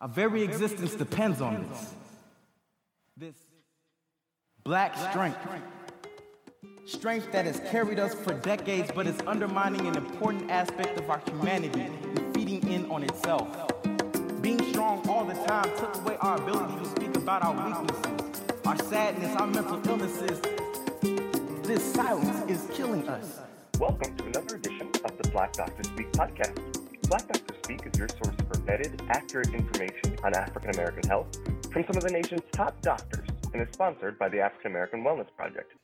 Our very existence depends on this. This black strength. Strength that has carried us for decades, but is undermining an important aspect of our humanity and feeding in on itself. Being strong all the time took away our ability to speak about our weaknesses, our sadness, our mental illnesses. This silence is killing us. Welcome to another edition of the Black Doctors Speak podcast. Black Doctor Is your source for vetted, accurate information on African American health from some of the nation's top doctors and is sponsored by the African American Wellness Project.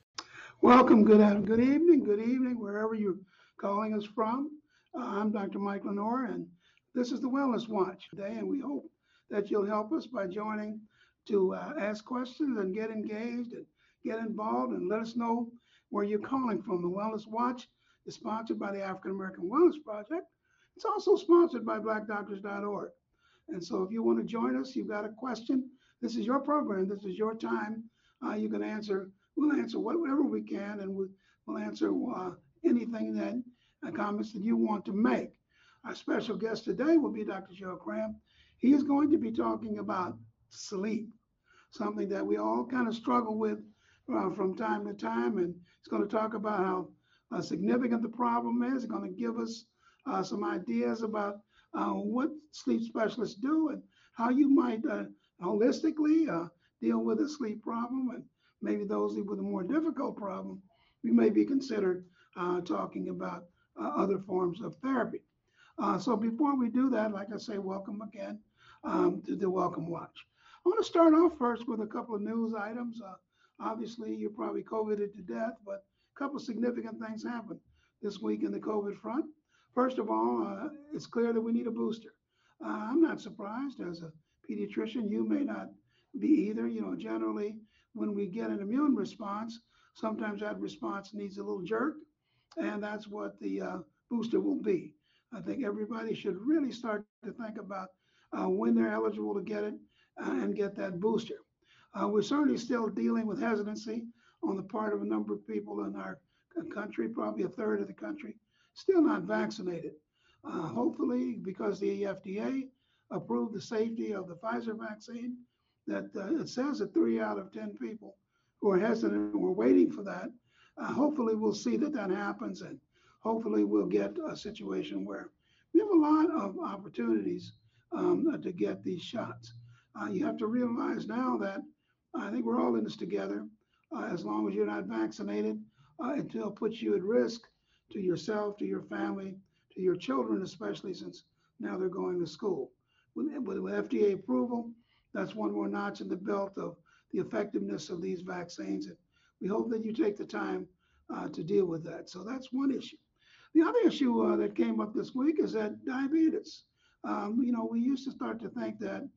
Welcome, good good evening, good evening, wherever you're calling us from. Uh, I'm Dr. Mike LeNoir, and this is the Wellness Watch today, and we hope that you'll help us by joining to uh, ask questions and get engaged and get involved and let us know where you're calling from. The Wellness Watch is sponsored by the African American Wellness Project it's also sponsored by blackdoctors.org. And so if you want to join us, you've got a question, this is your program, this is your time. Uh, you can answer, we'll answer whatever we can, and we'll, answer uh, anything that uh, comments that you want to make. Our special guest today will be Dr. Joe Kram. He is going to be talking about sleep, something that we all kind of struggle with uh, from time to time. And he's going to talk about how uh, significant the problem is. He's going to give us uh, some ideas about uh, what sleep specialists do and how you might uh, holistically uh, deal with a sleep problem. And maybe those with a more difficult problem, we may be considered uh, talking about other forms of therapy. so before we do that, like I say, welcome again um, to the Welcome Watch. I want to start off first with a couple of news items. obviously, you're probably COVIDed to death, but a couple significant things happened this week in the COVID front. First of all, uh, it's clear that we need a booster. Uh, I'm not surprised as a pediatrician. You may not be either. You know, generally, when we get an immune response, sometimes that response needs a little jerk, and that's what the uh, booster will be. I think everybody should really start to think about uh, when they're eligible to get it uh, and get that booster. Uh, we're certainly still dealing with hesitancy on the part of a number of people in our country, probably a third of the country, still not vaccinated. Uh, hopefully, because the FDA approved the safety of the Pfizer vaccine, that uh, it says that three out of 10 people who are hesitant were waiting for that. Uh, hopefully, we'll see that that happens, and hopefully, we'll get a situation where we have a lot of opportunities um, to get these shots. Uh, you have to realize now that I think we're all in this together. Uh, as long as you're not vaccinated, uh, it puts you at risk to yourself, to your family, to your children, especially since now they're going to school. With, with FDA approval, that's one more notch in the belt of the effectiveness of these vaccines. And we hope that you take the time uh, to deal with that. So that's one issue. The other issue uh, that came up this week is that diabetes. Um, you know, we used to start to think that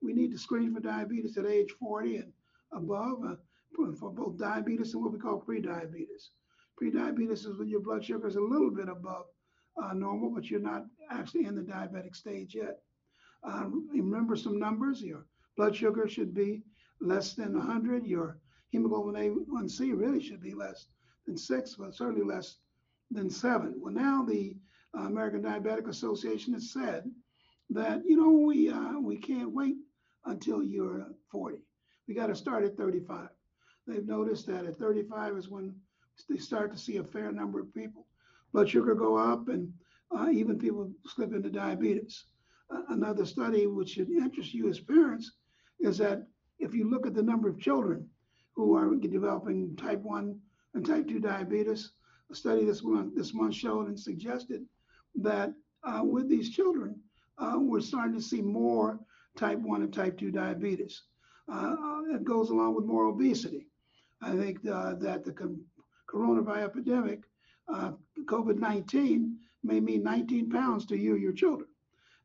we need to screen for diabetes at age 40 and above uh, for both diabetes and what we call prediabetes. Prediabetes is when your blood sugar is a little bit above uh, normal, but you're not actually in the diabetic stage yet. Um, remember some numbers. Your blood sugar should be less than 100. Your hemoglobin A1C really should be less than six, but certainly less than seven. Well, now the uh, American Diabetic Association has said that you know we uh, we can't wait until you're 40. We got to start at 35. They've noticed that at 35 is when they start to see a fair number of people blood sugar go up and uh, even people slip into diabetes. Uh, another study which should interest you as parents is that if you look at the number of children who are developing type 1 and type 2 diabetes, a study this month, this month showed and suggested that uh, with these children, uh, we're starting to see more type 1 and type 2 diabetes. Uh, uh, it goes along with more obesity. I think that the coronavirus epidemic, uh, COVID 19 may mean 19 pounds to you your children.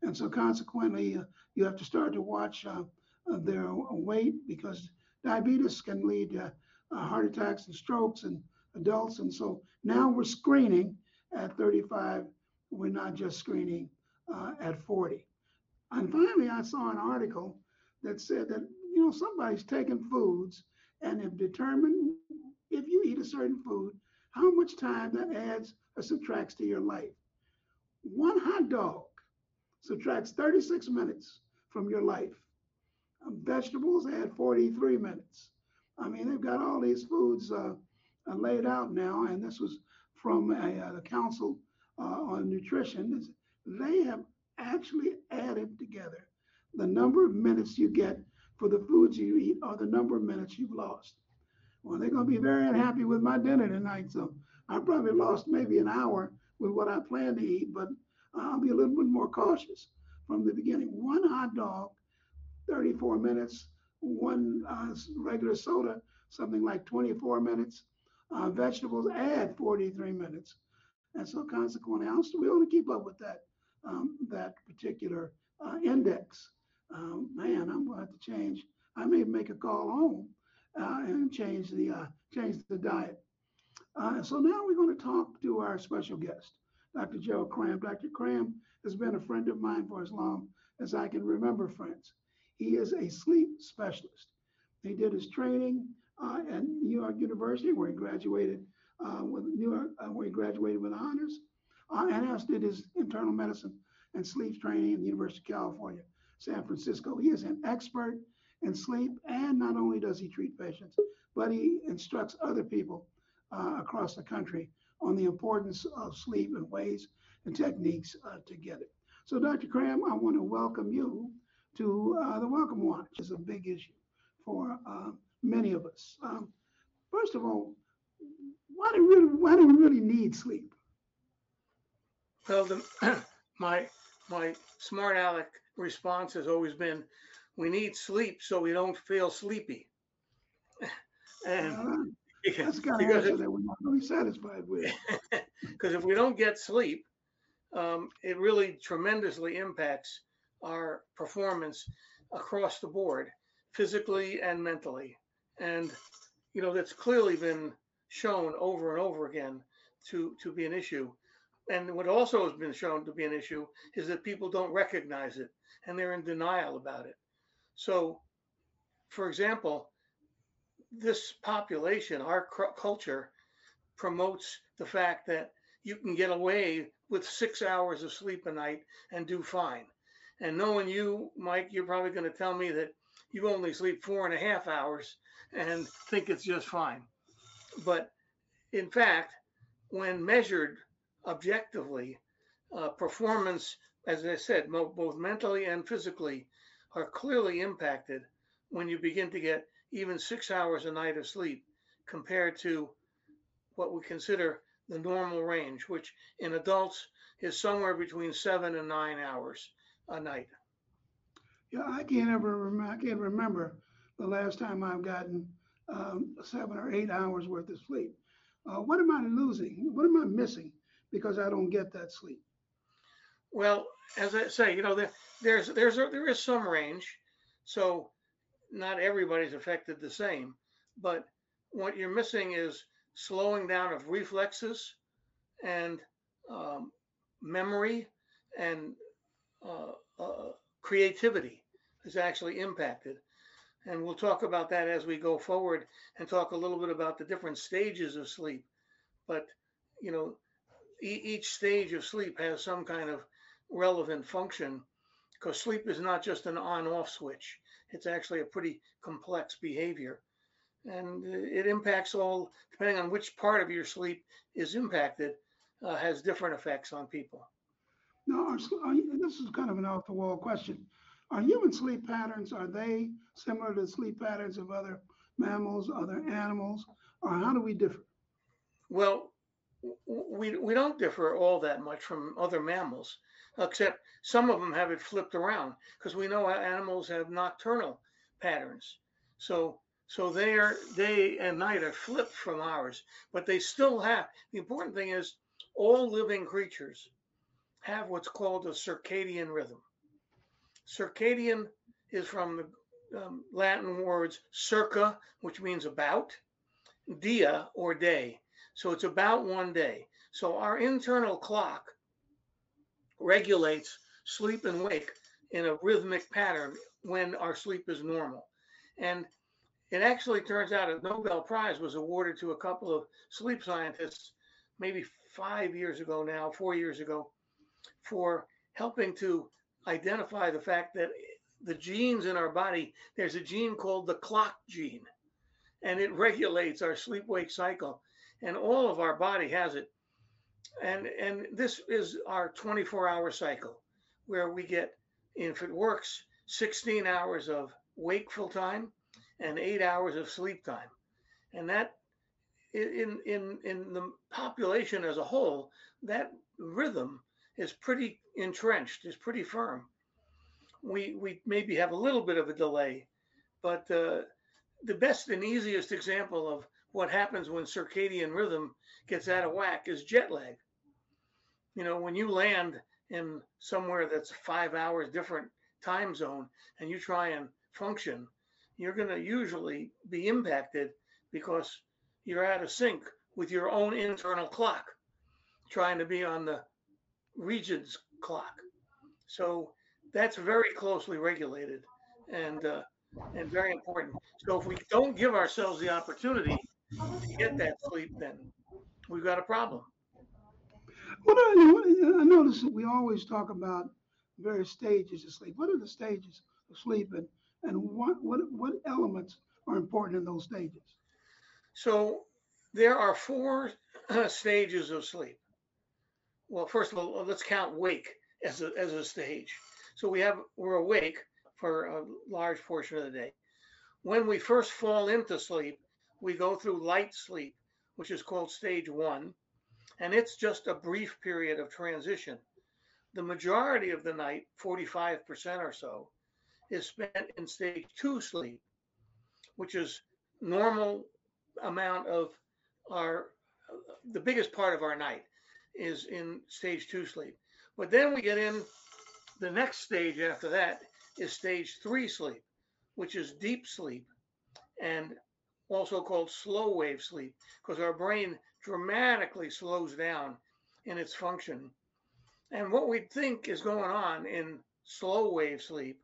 And so, consequently, uh, you have to start to watch uh, uh their weight because diabetes can lead to uh, heart attacks and strokes in adults. And so now we're screening at 35, we're not just screening uh, at 40. And finally, I saw an article that said that, you know, somebody's taken foods and have determined a certain food, how much time that adds or subtracts to your life. One hot dog subtracts 36 minutes from your life. Um, vegetables add 43 minutes. I mean, they've got all these foods uh, uh, laid out now, and this was from a, uh, the Council uh, on Nutrition. They have actually added together the number of minutes you get for the foods you eat or the number of minutes you've lost. Well, they're going to be very unhappy with my dinner tonight, so I probably lost maybe an hour with what I plan to eat, but I'll be a little bit more cautious from the beginning. One hot dog, 34 minutes. One uh, regular soda, something like 24 minutes. Uh, vegetables add 43 minutes. And so consequently, we want to keep up with that um, that particular uh, index. Um, man, I'm going to have to change. I may make a call home uh, and change the uh, change the diet. Uh, so now we're going to talk to our special guest, Dr. Joe Kram. Dr. Kram has been a friend of mine for as long as I can remember friends. He is a sleep specialist. He did his training uh, at New York University, where he graduated uh, with New York, uh, where he graduated with honors, and also did his internal medicine and sleep training at the University of California, San Francisco. He is an expert in sleep, and not only does he treat patients, but he instructs other people uh, across the country on the importance of sleep and ways and techniques uh, to get it. So, Dr. Kram, I want to welcome you to uh, the Welcome Watch. It's a big issue for uh, many of us. Um, first of all, why do we really, why do we really need sleep? Well, the, my my smart aleck response has always been, we need sleep so we don't feel sleepy. and that's kind of answer that we're not really satisfied with. Because if we don't get sleep, um, it really tremendously impacts our performance across the board, physically and mentally. And you know that's clearly been shown over and over again to to be an issue. And what also has been shown to be an issue is that people don't recognize it and they're in denial about it. So, for example, this population, our culture, promotes the fact that you can get away with six hours of sleep a night and do fine. And knowing you, Mike, you're probably going to tell me that you only sleep four and a half hours and think it's just fine. But in fact, when measured objectively, uh, performance, as I said, mo- both mentally and physically, are clearly impacted when you begin to get even six hours a night of sleep compared to what we consider the normal range, which in adults is somewhere between seven and nine hours a night. Yeah, I can't ever remember. I can't remember the last time I've gotten um, seven or eight hours worth of sleep. Uh, what am I losing? What am I missing because I don't get that sleep? Well, as I say, you know, there, there's there's a, there is some range, so not everybody's affected the same. But what you're missing is slowing down of reflexes and um, memory and uh, uh, creativity is actually impacted. And we'll talk about that as we go forward and talk a little bit about the different stages of sleep. But, you know, e- each stage of sleep has some kind of relevant function because sleep is not just an on off switch, it's actually a pretty complex behavior. And it impacts all, depending on which part of your sleep is impacted, uh, has different effects on people. Now, are, are, this is kind of an off the wall question. Are human sleep patterns, are they similar to the sleep patterns of other mammals, other animals, or how do we differ? Well, we, we don't differ all that much from other mammals, except some of them have it flipped around because we know animals have nocturnal patterns. So so they are day and night are flipped from ours, but they still have the important thing is all living creatures have what's called a circadian rhythm. Circadian is from the um, Latin words circa, which means about, dia or day. So it's about one day. So our internal clock regulates sleep and wake in a rhythmic pattern when our sleep is normal. And it actually turns out a Nobel Prize was awarded to a couple of sleep scientists maybe five years ago now, four years ago, for helping to identify the fact that the genes in our body, there's a gene called the clock gene, and it regulates our sleep wake cycle. And all of our body has it. And, and this is our 24 hour cycle where we get, if it works, 16 hours of wakeful time and eight hours of sleep time. And that in in in the population as a whole, that rhythm is pretty entrenched, is pretty firm. We we maybe have a little bit of a delay, but uh, the best and easiest example of what happens when circadian rhythm gets out of whack is jet lag. You know, when you land in somewhere that's five hours different time zone and you try and function, you're going to usually be impacted because you're out of sync with your own internal clock, trying to be on the region's clock. So that's very closely regulated and uh, and very important. So if we don't give ourselves the opportunity get that sleep, then we've got a problem. What are, you? I notice we always talk about various stages of sleep. What are the stages of sleep, and, and what, what what elements are important in those stages? So there are four stages of sleep. Well, first of all, let's count wake as a, as a stage. So we have we're awake for a large portion of the day. When we first fall into sleep, we go through light sleep, which is called stage one, and it's just a brief period of transition. The majority of the night, 45% or so, is spent in stage two sleep, which is normal amount of our the biggest part of our night is in stage two sleep. But then we get in the next stage after that is stage three sleep, which is deep sleep and also called slow wave sleep because our brain dramatically slows down in its function. And what we think is going on in slow wave sleep,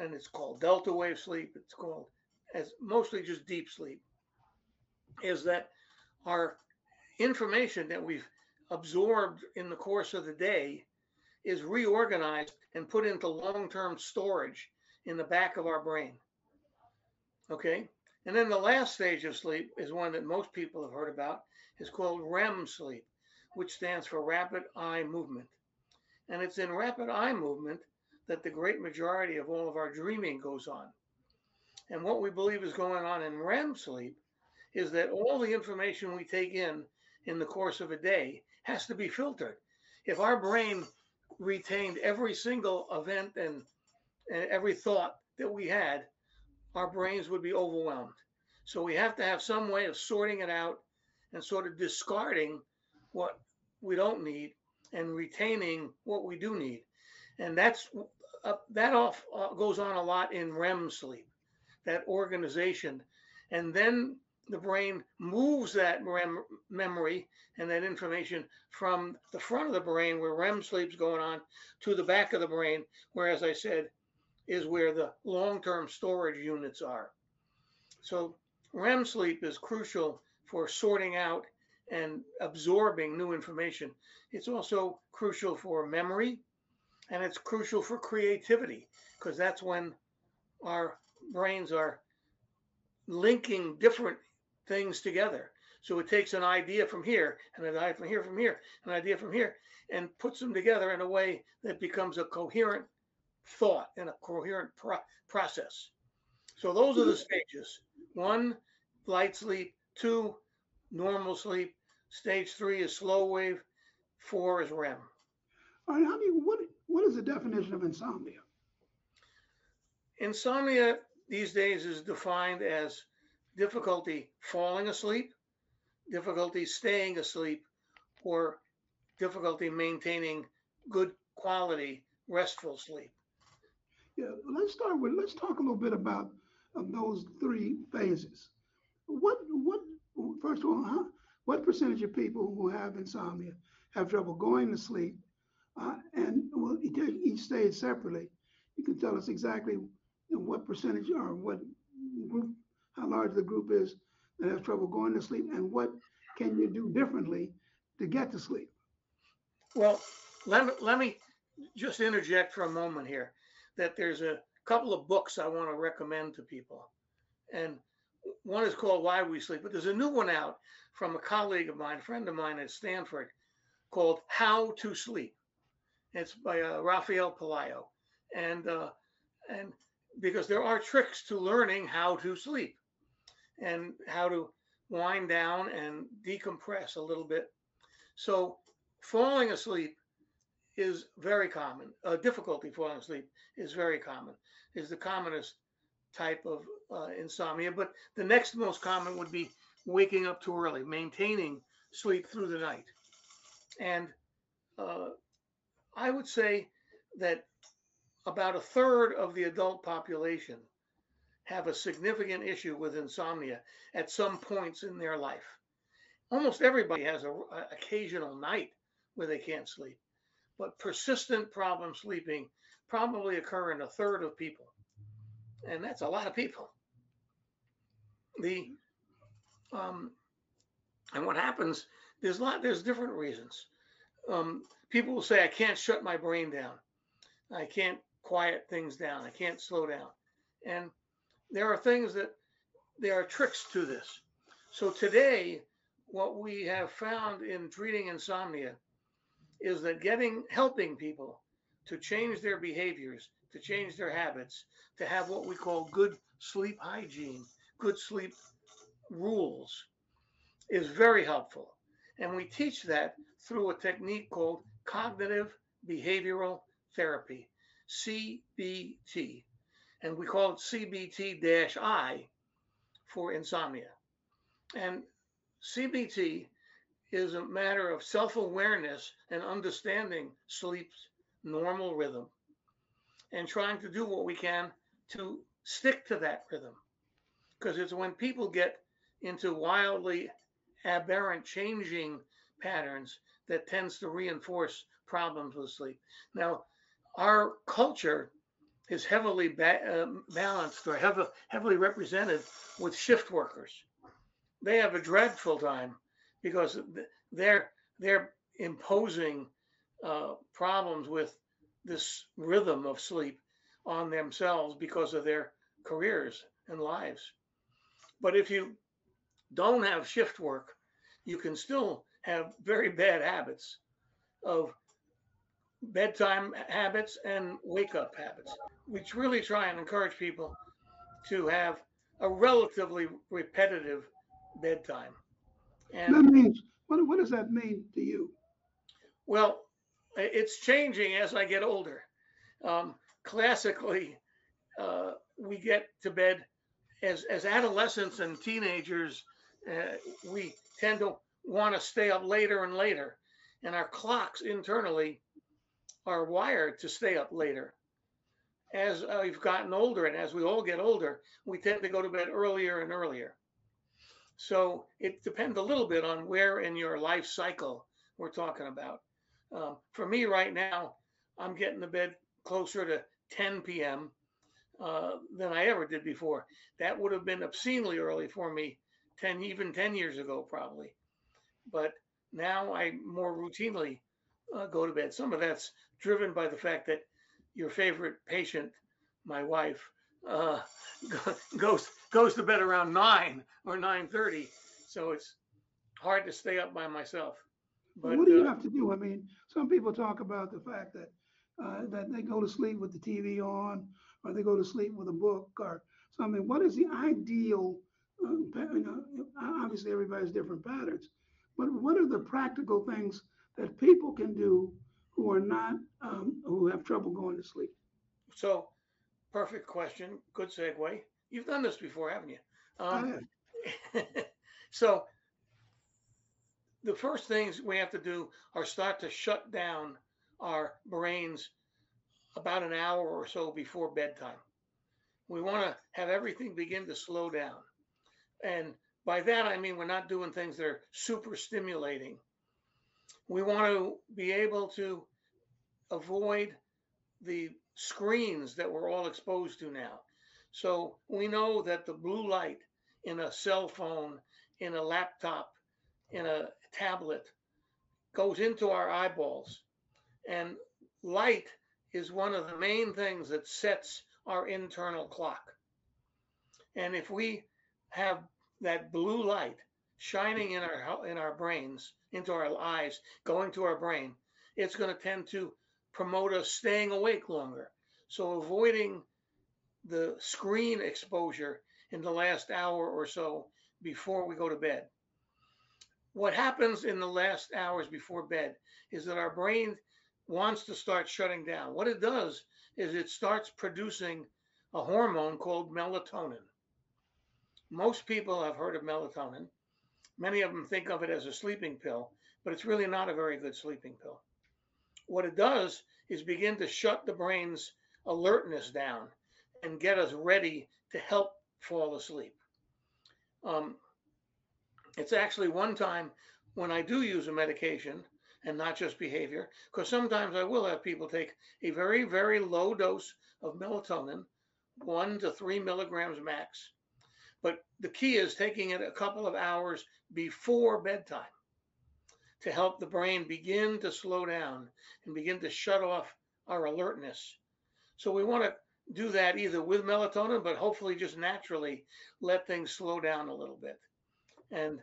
and it's called delta wave sleep, it's called as mostly just deep sleep, is that our information that we've absorbed in the course of the day is reorganized and put into long-term storage in the back of our brain. Okay. And then the last stage of sleep is one that most people have heard about is called REM sleep, which stands for rapid eye movement. And it's in rapid eye movement that the great majority of all of our dreaming goes on. And what we believe is going on in REM sleep is that all the information we take in in the course of a day has to be filtered. If our brain retained every single event and, and every thought that we had, our brains would be overwhelmed. So we have to have some way of sorting it out and sort of discarding what we don't need and retaining what we do need. And that's uh, that off uh, goes on a lot in REM sleep, that organization. And then the brain moves that REM memory and that information from the front of the brain where REM sleep's going on to the back of the brain, where, as I said, is where the long-term storage units are. So REM sleep is crucial for sorting out and absorbing new information. It's also crucial for memory and it's crucial for creativity because that's when our brains are linking different things together. So it takes an idea from here and an idea from here, from here, an idea from here, and puts them together in a way that becomes a coherent thought and a coherent pro- process. So those are the stages. One, light sleep. Two, normal sleep. Stage three is slow wave. Four is REM. All right, how do you, what, what is the definition of insomnia? Insomnia these days is defined as difficulty falling asleep, difficulty staying asleep, or difficulty maintaining good quality restful sleep. Yeah, let's start with let's talk a little bit about um, those three phases. What what first of all, huh, what percentage of people who have insomnia have trouble going to sleep? Uh, and well, each stage separately. You can tell us exactly what percentage or what group how large the group is that has trouble going to sleep, and what can you do differently to get to sleep? Well, let me, let me just interject for a moment here. That there's a couple of books I want to recommend to people. And one is called Why We Sleep, but there's a new one out from a colleague of mine, a friend of mine at Stanford, called How to Sleep. It's by uh, Rafael Pelayo, and uh, and because there are tricks to learning how to sleep and how to wind down and decompress a little bit. So falling asleep is very common. Uh, difficulty falling asleep is very common. Is the commonest type of uh, insomnia. But the next most common would be waking up too early, maintaining sleep through the night. And uh, I would say that about a third of the adult population have a significant issue with insomnia at some points in their life. Almost everybody has an occasional night where they can't sleep, but persistent problem sleeping probably occur in a third of people, and that's a lot of people. The um, and what happens? There's a lot. There's different reasons. Um, people will say, "I can't shut my brain down. I can't quiet things down. I can't slow down," and there are things that there are tricks to this. So today, what we have found in treating insomnia is that getting helping people to change their behaviors, to change their habits, to have what we call good sleep hygiene, good sleep rules is very helpful. And we teach that through a technique called cognitive behavioral therapy, CBT and we call it CBT-I for insomnia. And CBT is a matter of self-awareness and understanding sleep's normal rhythm and trying to do what we can to stick to that rhythm. Because it's when people get into wildly aberrant changing patterns that tends to reinforce problems with sleep. Now, our culture is heavily ba- uh, balanced or heavily, heavily represented with shift workers. They have a dreadful time because they're they're imposing uh, problems with this rhythm of sleep on themselves because of their careers and lives. But if you don't have shift work, you can still have very bad habits of bedtime habits and wake up habits. We really try and encourage people to have a relatively repetitive bedtime. And that means what, what does that mean to you? Well, it's changing as I get older. Um, classically, uh, we get to bed as as adolescents and teenagers. Uh, we tend to want to stay up later and later, and our clocks internally are wired to stay up later. As uh, we've gotten older and as we all get older, we tend to go to bed earlier and earlier. So it depends a little bit on where in your life cycle we're talking about. Um, for me right now, I'm getting to bed closer to 10 p.m. Uh, than I ever did before. That would have been obscenely early for me 10, even 10 years ago, probably. But now I more routinely uh, go to bed. Some of that's driven by the fact that your favorite patient, my wife, uh, goes goes to bed around nine or nine thirty, so it's hard to stay up by myself. But what do you uh, have to do? I mean, some people talk about the fact that uh, that they go to sleep with the TV on, or they go to sleep with a book or something. What is the ideal? Uh, you know, obviously, everybody's different patterns, but what are the practical things that people can do who are not um, who have trouble going to sleep? So, perfect question. Good segue. You've done this before, haven't you? Um, so, the first things we have to do are start to shut down our brains about an hour or so before bedtime. We want to have everything begin to slow down. And by that, I mean we're not doing things that are super stimulating we want to be able to avoid the screens that we're all exposed to now. So we know that the blue light in a cell phone, in a laptop, in a tablet goes into our eyeballs. And light is one of the main things that sets our internal clock. And if we have that blue light shining in our in our brains, into our eyes, going to our brain, it's going to tend to promote us staying awake longer. So avoiding the screen exposure in the last hour or so before we go to bed. What happens in the last hours before bed is that our brain wants to start shutting down. What it does is it starts producing a hormone called melatonin. Most people have heard of melatonin. Many of them think of it as a sleeping pill, but it's really not a very good sleeping pill. What it does is begin to shut the brain's alertness down and get us ready to help fall asleep. Um, it's actually one time when I do use a medication and not just behavior, because sometimes I will have people take a very, very low dose of melatonin, one to three milligrams max. But the key is taking it a couple of hours before bedtime to help the brain begin to slow down and begin to shut off our alertness. So we want to do that either with melatonin, but hopefully just naturally let things slow down a little bit, and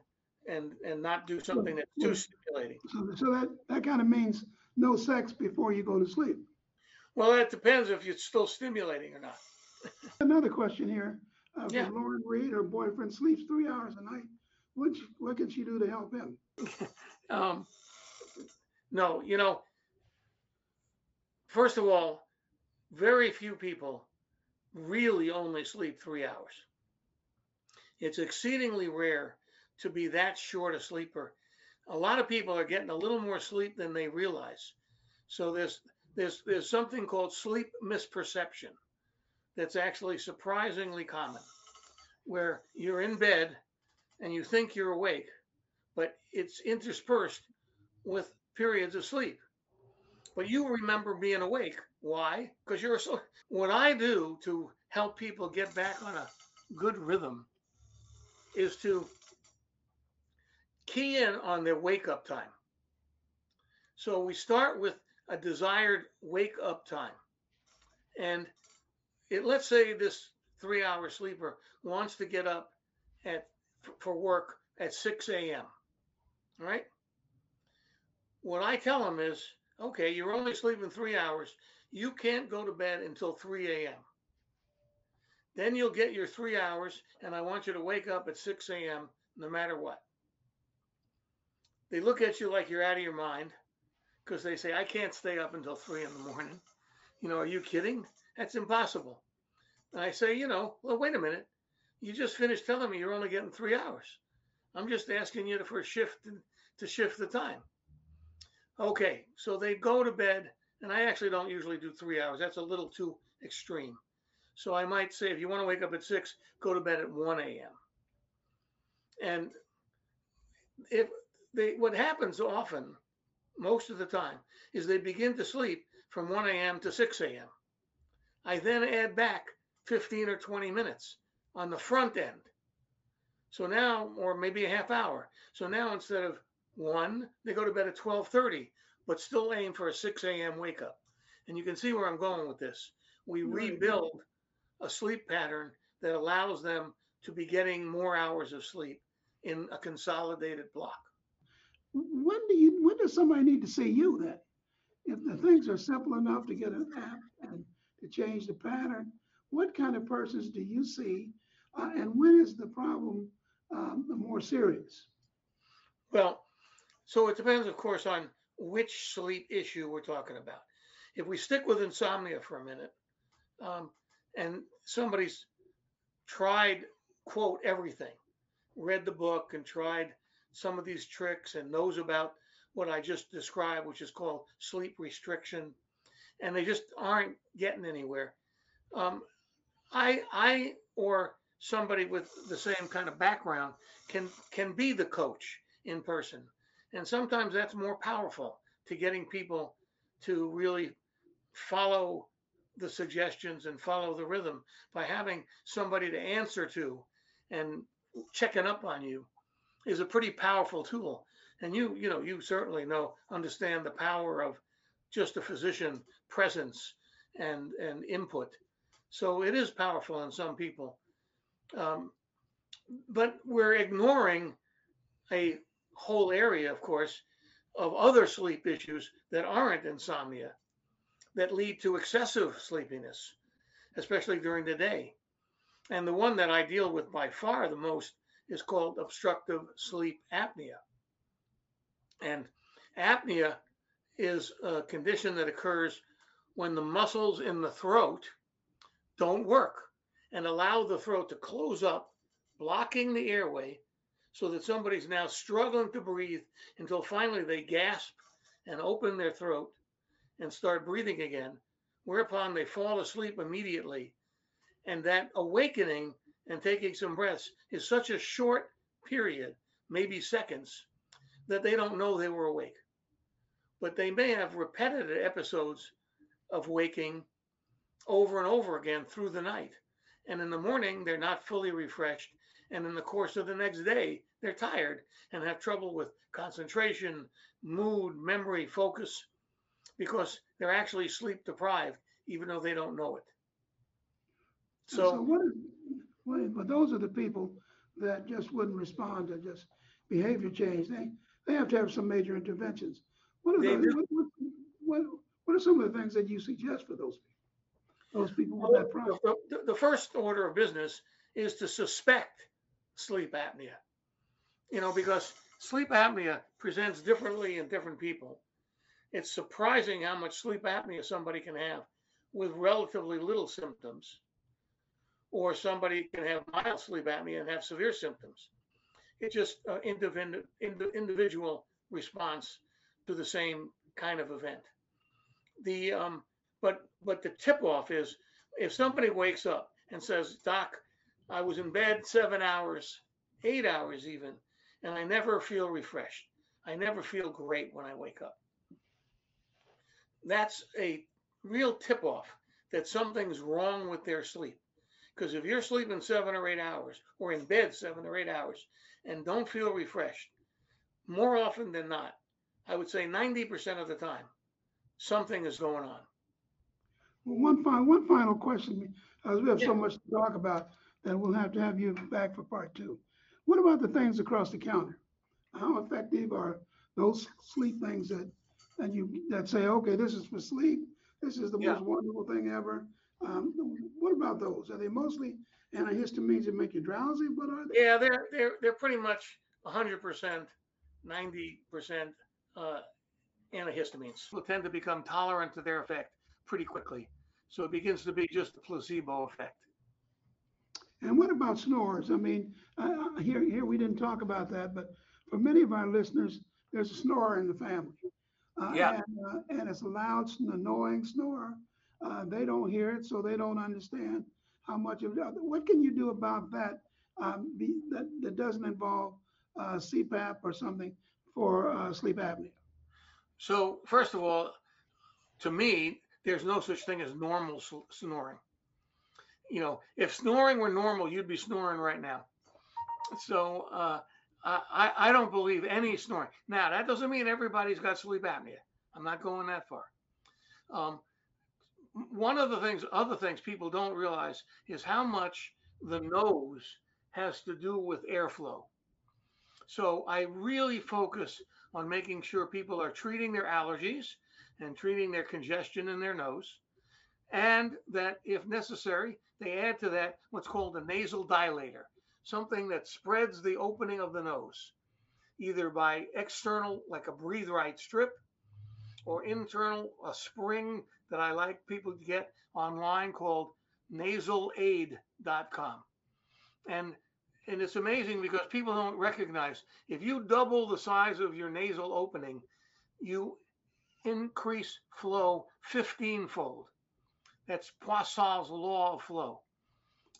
and and not do something that's too stimulating. So, so that that kind of means no sex before you go to sleep. Well, that depends if it's still stimulating or not. Another question here uh, Yeah. Lauren Reed. Her boyfriend sleeps three hours a night. What what can she do to help him? Um, no, you know, first of all, very few people really only sleep three hours. It's exceedingly rare to be that short a sleeper. A lot of people are getting a little more sleep than they realize. So there's there's there's something called sleep misperception that's actually surprisingly common, where you're in bed and you think you're awake, but it's interspersed with periods of sleep. But you remember being awake. Why? Because you're so. What I do to help people get back on a good rhythm is to key in on their wake up time. So we start with a desired wake up time. And it, let's say this three hour sleeper wants to get up at for work at 6 a.m. All right. What I tell them is, okay, you're only sleeping three hours. You can't go to bed until 3 a.m. Then you'll get your three hours, and I want you to wake up at 6 a.m. no matter what. They look at you like you're out of your mind because they say, I can't stay up until 3 in the morning. You know, are you kidding? That's impossible. And I say, you know, well, wait a minute. You just finished telling me you're only getting three hours. I'm just asking you to, for a shift to shift the time. Okay, so they go to bed, and I actually don't usually do three hours. That's a little too extreme. So I might say, if you want to wake up at six, go to bed at 1 a.m. And if they, what happens often, most of the time, is they begin to sleep from 1 a.m. to 6 a.m. I then add back 15 or 20 minutes on the front end. So now, or maybe a half hour. So now instead of one, they go to bed at 12:30, but still aim for a 6 a.m. wake up. And you can see where I'm going with this. We rebuild a sleep pattern that allows them to be getting more hours of sleep in a consolidated block. When do you when does somebody need to see you then? If the things are simple enough to get an app and to change the pattern, what kind of persons do you see, uh, and when is the problem um, more serious? Well, so it depends, of course, on which sleep issue we're talking about. If we stick with insomnia for a minute, um, and somebody's tried, quote, everything, read the book and tried some of these tricks and knows about what I just described, which is called sleep restriction, and they just aren't getting anywhere. Um, I, I, or somebody with the same kind of background can can be the coach in person, and sometimes that's more powerful to getting people to really follow the suggestions and follow the rhythm by having somebody to answer to and checking up on you is a pretty powerful tool and you you know you certainly know understand the power of just a physician presence and and input. So it is powerful in some people, um, but we're ignoring a whole area, of course, of other sleep issues that aren't insomnia, that lead to excessive sleepiness, especially during the day. And the one that I deal with by far the most is called obstructive sleep apnea. And apnea is a condition that occurs when the muscles in the throat don't work and allow the throat to close up, blocking the airway so that somebody's now struggling to breathe until finally they gasp and open their throat and start breathing again, whereupon they fall asleep immediately. And that awakening and taking some breaths is such a short period, maybe seconds, that they don't know they were awake. But they may have repetitive episodes of waking over and over again through the night. And in the morning, they're not fully refreshed. And in the course of the next day, they're tired and have trouble with concentration, mood, memory, focus, because they're actually sleep deprived, even though they don't know it. So, So, what, is, but those are the people that just wouldn't respond to just behavior change. They they have to have some major interventions. What are They those, what, what, what, what are some of the things that you suggest for those people? Those people with that problem. the, the- first order of business is to suspect sleep apnea. You know, because sleep apnea presents differently in different people. It's surprising how much sleep apnea somebody can have with relatively little symptoms, or somebody can have mild sleep apnea and have severe symptoms. It's just an individual, individual response to the same kind of event. The um, but but the tip off is if somebody wakes up and says, Doc, I was in bed seven hours, eight hours even, and I never feel refreshed. I never feel great when I wake up. That's a real tip off that something's wrong with their sleep. Because if you're sleeping seven or eight hours or in bed seven or eight hours and don't feel refreshed, more often than not, I would say 90% of the time, something is going on. Well, one final one final question, as we have so much to talk about that we'll have to have you back for part two. What about the things across the counter? How effective are those sleep things that that you that say, okay, this is for sleep. This is the Yeah. most wonderful thing ever. Um, what about those? Are they mostly antihistamines that make you drowsy? What are they? Yeah, they're they're they're pretty much 100%, 90% uh, antihistamines. Will tend to become tolerant to their effect pretty quickly. So it begins to be just a placebo effect. And what about snores? I mean, uh, uh, here, here we didn't talk about that, but for many of our listeners, there's a snorer in the family. Uh, Yeah. And, uh, and it's a loud, annoying snore. Uh, they don't hear it, so they don't understand how much of it. What can you do about that? Um, be, that, that doesn't involve uh, CPAP or something for uh, sleep apnea. So first of all, to me, there's no such thing as normal snoring. You know, if snoring were normal, you'd be snoring right now. So uh, I, I I don't believe any snoring. Now that doesn't mean everybody's got sleep apnea. I'm not going that far. Um, one of the things, other things people don't realize is how much the nose has to do with airflow. So I really focus on making sure people are treating their allergies and treating their congestion in their nose, and that if necessary, they add to that what's called a nasal dilator, something that spreads the opening of the nose, either by external, like a breathe right strip, or internal, a spring that I like people to get online called nasalaid.com. And and it's amazing because people don't recognize if you double the size of your nasal opening, you increase flow 15 fold. That's Poiseuille's law of flow.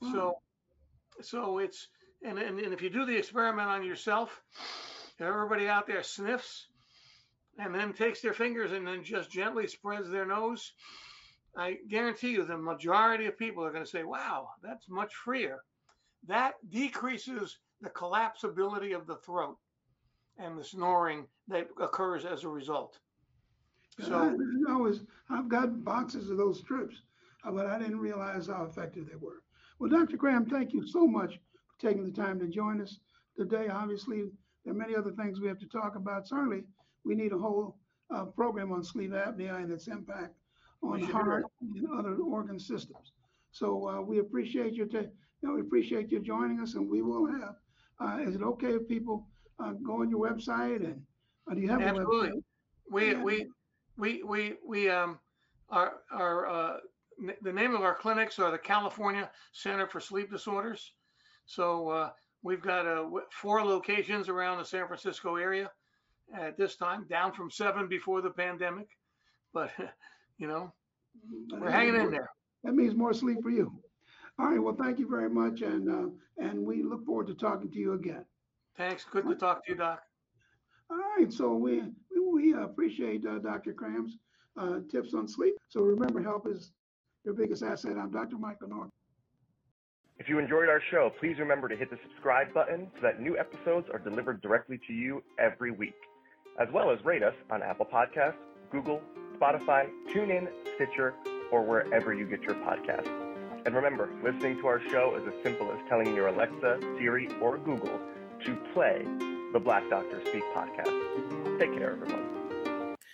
Hmm. So, so it's and, and and if you do the experiment on yourself, everybody out there sniffs and then takes their fingers and then just gently spreads their nose. I guarantee you, the majority of people are going to say, "Wow, that's much freer." That decreases the collapsibility of the throat and the snoring that occurs as a result. So I, I always, I've got boxes of those strips, uh, but I didn't realize how effective they were. Well, Dr. Kram, thank you so much for taking the time to join us today. Obviously, there are many other things we have to talk about. Certainly, we need a whole uh, program on sleep apnea and its impact on heart and other organ systems. So uh, we appreciate your, ta- you know, we appreciate you joining us, and we will have. Uh, is it okay if people uh, go on your website and uh, do you have a Absolutely. website? we Yeah. we we we we um our our uh, n- the name of our clinics are the California Center for Sleep Disorders. So uh, we've got uh, four locations around the San Francisco area at this time, down from seven before the pandemic. But you know, we're hanging in there. That means more sleep for you. All right. Well, thank you very much, and uh, and we look forward to talking to you again. Thanks. Good to talk to you, Doc. All right. So we we, appreciate uh, Dr. Kram's uh, tips on sleep. So remember, help is your biggest asset. I'm Dr. Michael LeNoir. If you enjoyed our show, please remember to hit the subscribe button so that new episodes are delivered directly to you every week, as well as rate us on Apple Podcasts, Google, Spotify, TuneIn, Stitcher, or wherever you get your podcasts. And remember, listening to our show is as simple as telling your Alexa, Siri, or Google to play the Black Doctors Speak podcast. Take care, everyone.